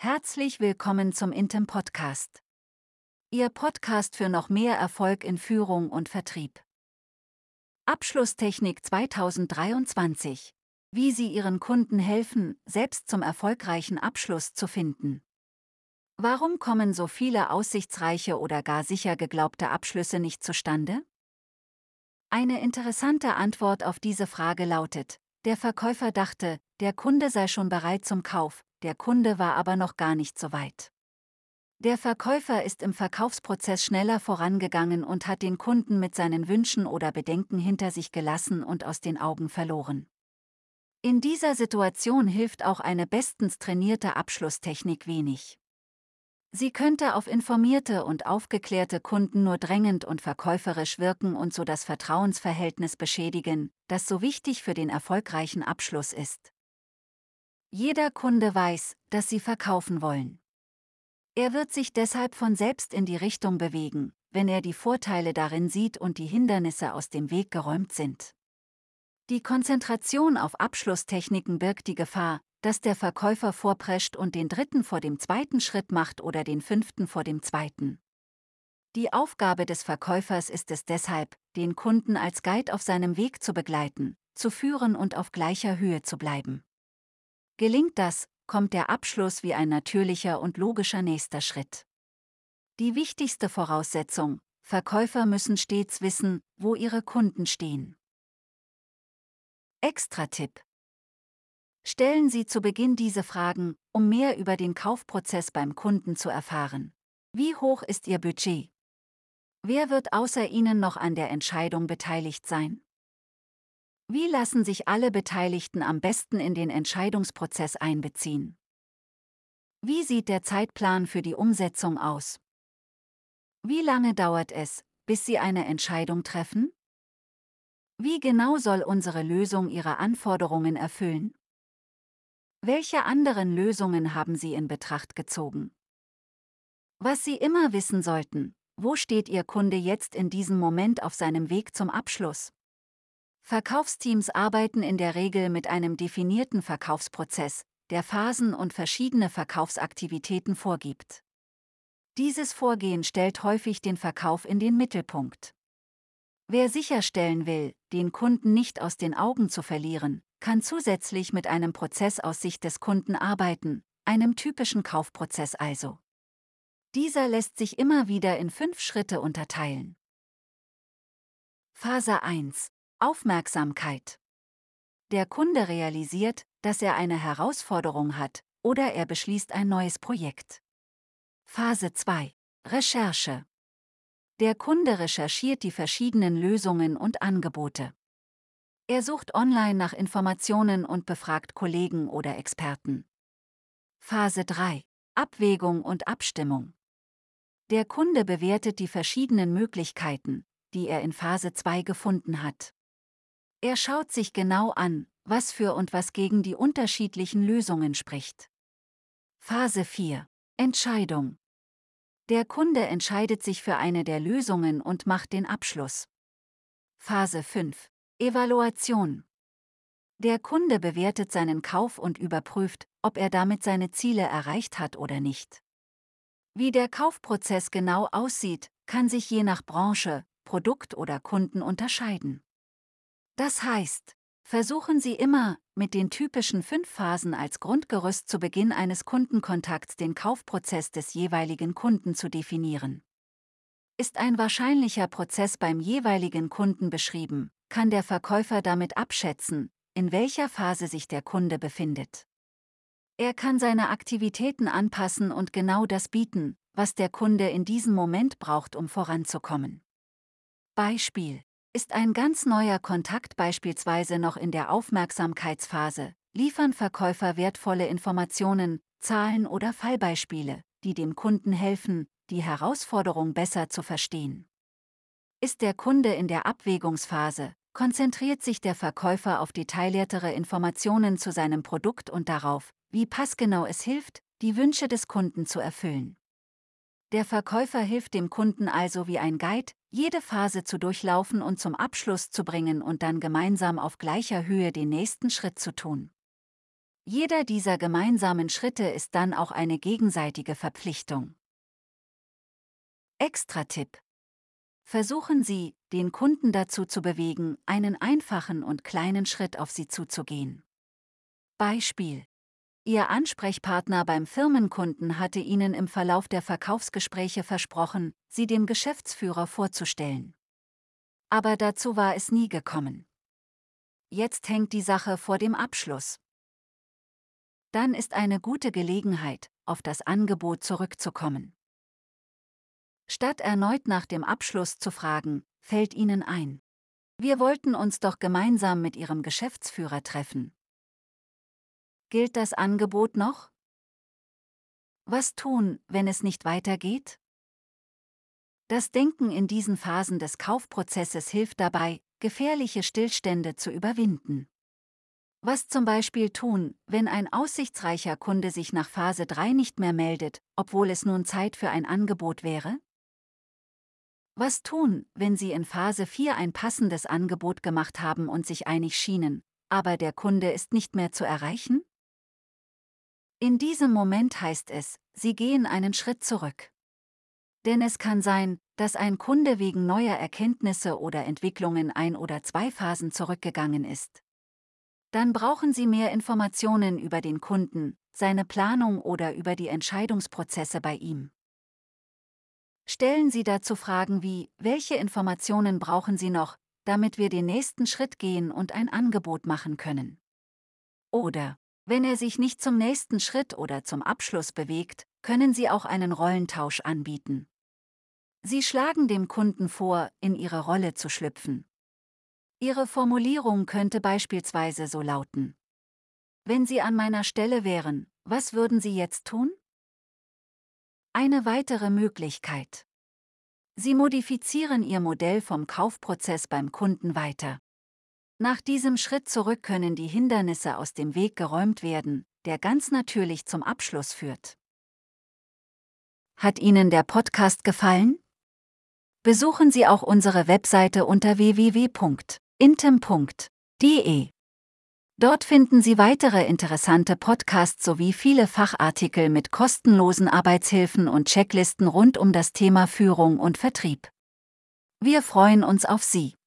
Herzlich willkommen zum Intem Podcast. Ihr Podcast für noch mehr Erfolg in Führung und Vertrieb. Abschlusstechnik 2023. Wie Sie Ihren Kunden helfen, selbst zum erfolgreichen Abschluss zu finden. Warum kommen so viele aussichtsreiche oder gar sicher geglaubte Abschlüsse nicht zustande? Eine interessante Antwort auf diese Frage lautet, der Verkäufer dachte, der Kunde sei schon bereit zum Kauf, der Kunde war aber noch gar nicht so weit. Der Verkäufer ist im Verkaufsprozess schneller vorangegangen und hat den Kunden mit seinen Wünschen oder Bedenken hinter sich gelassen und aus den Augen verloren. In dieser Situation hilft auch eine bestens trainierte Abschlusstechnik wenig. Sie könnte auf informierte und aufgeklärte Kunden nur drängend und verkäuferisch wirken und so das Vertrauensverhältnis beschädigen, das so wichtig für den erfolgreichen Abschluss ist. Jeder Kunde weiß, dass Sie verkaufen wollen. Er wird sich deshalb von selbst in die Richtung bewegen, wenn er die Vorteile darin sieht und die Hindernisse aus dem Weg geräumt sind. Die Konzentration auf Abschlusstechniken birgt die Gefahr, dass der Verkäufer vorprescht und den dritten vor dem zweiten Schritt macht oder den fünften vor dem zweiten. Die Aufgabe des Verkäufers ist es deshalb, den Kunden als Guide auf seinem Weg zu begleiten, zu führen und auf gleicher Höhe zu bleiben. Gelingt das, kommt der Abschluss wie ein natürlicher und logischer nächster Schritt. Die wichtigste Voraussetzung, Verkäufer müssen stets wissen, wo ihre Kunden stehen. Extra-Tipp. Stellen Sie zu Beginn diese Fragen, um mehr über den Kaufprozess beim Kunden zu erfahren. Wie hoch ist Ihr Budget? Wer wird außer Ihnen noch an der Entscheidung beteiligt sein? Wie lassen sich alle Beteiligten am besten in den Entscheidungsprozess einbeziehen? Wie sieht der Zeitplan für die Umsetzung aus? Wie lange dauert es, bis Sie eine Entscheidung treffen? Wie genau soll unsere Lösung Ihre Anforderungen erfüllen? Welche anderen Lösungen haben Sie in Betracht gezogen? Was Sie immer wissen sollten, wo steht Ihr Kunde jetzt in diesem Moment auf seinem Weg zum Abschluss? Verkaufsteams arbeiten in der Regel mit einem definierten Verkaufsprozess, der Phasen und verschiedene Verkaufsaktivitäten vorgibt. Dieses Vorgehen stellt häufig den Verkauf in den Mittelpunkt. Wer sicherstellen will, den Kunden nicht aus den Augen zu verlieren, kann zusätzlich mit einem Prozess aus Sicht des Kunden arbeiten, einem typischen Kaufprozess also. Dieser lässt sich immer wieder in fünf Schritte unterteilen. Phase 1 Aufmerksamkeit. Der Kunde realisiert, dass er eine Herausforderung hat oder er beschließt ein neues Projekt. Phase 2. Recherche. Der Kunde recherchiert die verschiedenen Lösungen und Angebote. Er sucht online nach Informationen und befragt Kollegen oder Experten. Phase 3. Abwägung und Abstimmung. Der Kunde bewertet die verschiedenen Möglichkeiten, die er in Phase 2 gefunden hat. Er schaut sich genau an, was für und was gegen die unterschiedlichen Lösungen spricht. Phase 4. Entscheidung. Der Kunde entscheidet sich für eine der Lösungen und macht den Abschluss. Phase 5. Evaluation. Der Kunde bewertet seinen Kauf und überprüft, ob er damit seine Ziele erreicht hat oder nicht. Wie der Kaufprozess genau aussieht, kann sich je nach Branche, Produkt oder Kunden unterscheiden. Das heißt, versuchen Sie immer, mit den typischen fünf Phasen als Grundgerüst zu Beginn eines Kundenkontakts den Kaufprozess des jeweiligen Kunden zu definieren. Ist ein wahrscheinlicher Prozess beim jeweiligen Kunden beschrieben, kann der Verkäufer damit abschätzen, in welcher Phase sich der Kunde befindet. Er kann seine Aktivitäten anpassen und genau das bieten, was der Kunde in diesem Moment braucht, um voranzukommen. Beispiel ist ein ganz neuer Kontakt beispielsweise noch in der Aufmerksamkeitsphase, liefern Verkäufer wertvolle Informationen, Zahlen oder Fallbeispiele, die dem Kunden helfen, die Herausforderung besser zu verstehen. Ist der Kunde in der Abwägungsphase, konzentriert sich der Verkäufer auf detailliertere Informationen zu seinem Produkt und darauf, wie passgenau es hilft, die Wünsche des Kunden zu erfüllen. Der Verkäufer hilft dem Kunden also wie ein Guide, jede Phase zu durchlaufen und zum Abschluss zu bringen und dann gemeinsam auf gleicher Höhe den nächsten Schritt zu tun. Jeder dieser gemeinsamen Schritte ist dann auch eine gegenseitige Verpflichtung. Extra-Tipp. Versuchen Sie, den Kunden dazu zu bewegen, einen einfachen und kleinen Schritt auf Sie zuzugehen. Beispiel. Ihr Ansprechpartner beim Firmenkunden hatte Ihnen im Verlauf der Verkaufsgespräche versprochen, Sie dem Geschäftsführer vorzustellen. Aber dazu war es nie gekommen. Jetzt hängt die Sache vor dem Abschluss dann ist eine gute Gelegenheit, auf das Angebot zurückzukommen. Statt erneut nach dem Abschluss zu fragen, fällt Ihnen ein. Wir wollten uns doch gemeinsam mit Ihrem Geschäftsführer treffen. Gilt das Angebot noch? Was tun, wenn es nicht weitergeht? Das Denken in diesen Phasen des Kaufprozesses hilft dabei, gefährliche Stillstände zu überwinden. Was zum Beispiel tun, wenn ein aussichtsreicher Kunde sich nach Phase 3 nicht mehr meldet, obwohl es nun Zeit für ein Angebot wäre? Was tun, wenn Sie in Phase 4 ein passendes Angebot gemacht haben und sich einig schienen, aber der Kunde ist nicht mehr zu erreichen? In diesem Moment heißt es, Sie gehen einen Schritt zurück. Denn es kann sein, dass ein Kunde wegen neuer Erkenntnisse oder Entwicklungen ein oder zwei Phasen zurückgegangen ist. Dann brauchen Sie mehr Informationen über den Kunden, seine Planung oder über die Entscheidungsprozesse bei ihm. Stellen Sie dazu Fragen wie, welche Informationen brauchen Sie noch, damit wir den nächsten Schritt gehen und ein Angebot machen können? Oder, wenn er sich nicht zum nächsten Schritt oder zum Abschluss bewegt, können Sie auch einen Rollentausch anbieten. Sie schlagen dem Kunden vor, in Ihre Rolle zu schlüpfen. Ihre Formulierung könnte beispielsweise so lauten. Wenn Sie an meiner Stelle wären, was würden Sie jetzt tun? Eine weitere Möglichkeit. Sie modifizieren Ihr Modell vom Kaufprozess beim Kunden weiter. Nach diesem Schritt zurück können die Hindernisse aus dem Weg geräumt werden, der ganz natürlich zum Abschluss führt. Hat Ihnen der Podcast gefallen? Besuchen Sie auch unsere Webseite unter www intem.de. Dort finden Sie weitere interessante Podcasts sowie viele Fachartikel mit kostenlosen Arbeitshilfen und Checklisten rund um das Thema Führung und Vertrieb. Wir freuen uns auf Sie.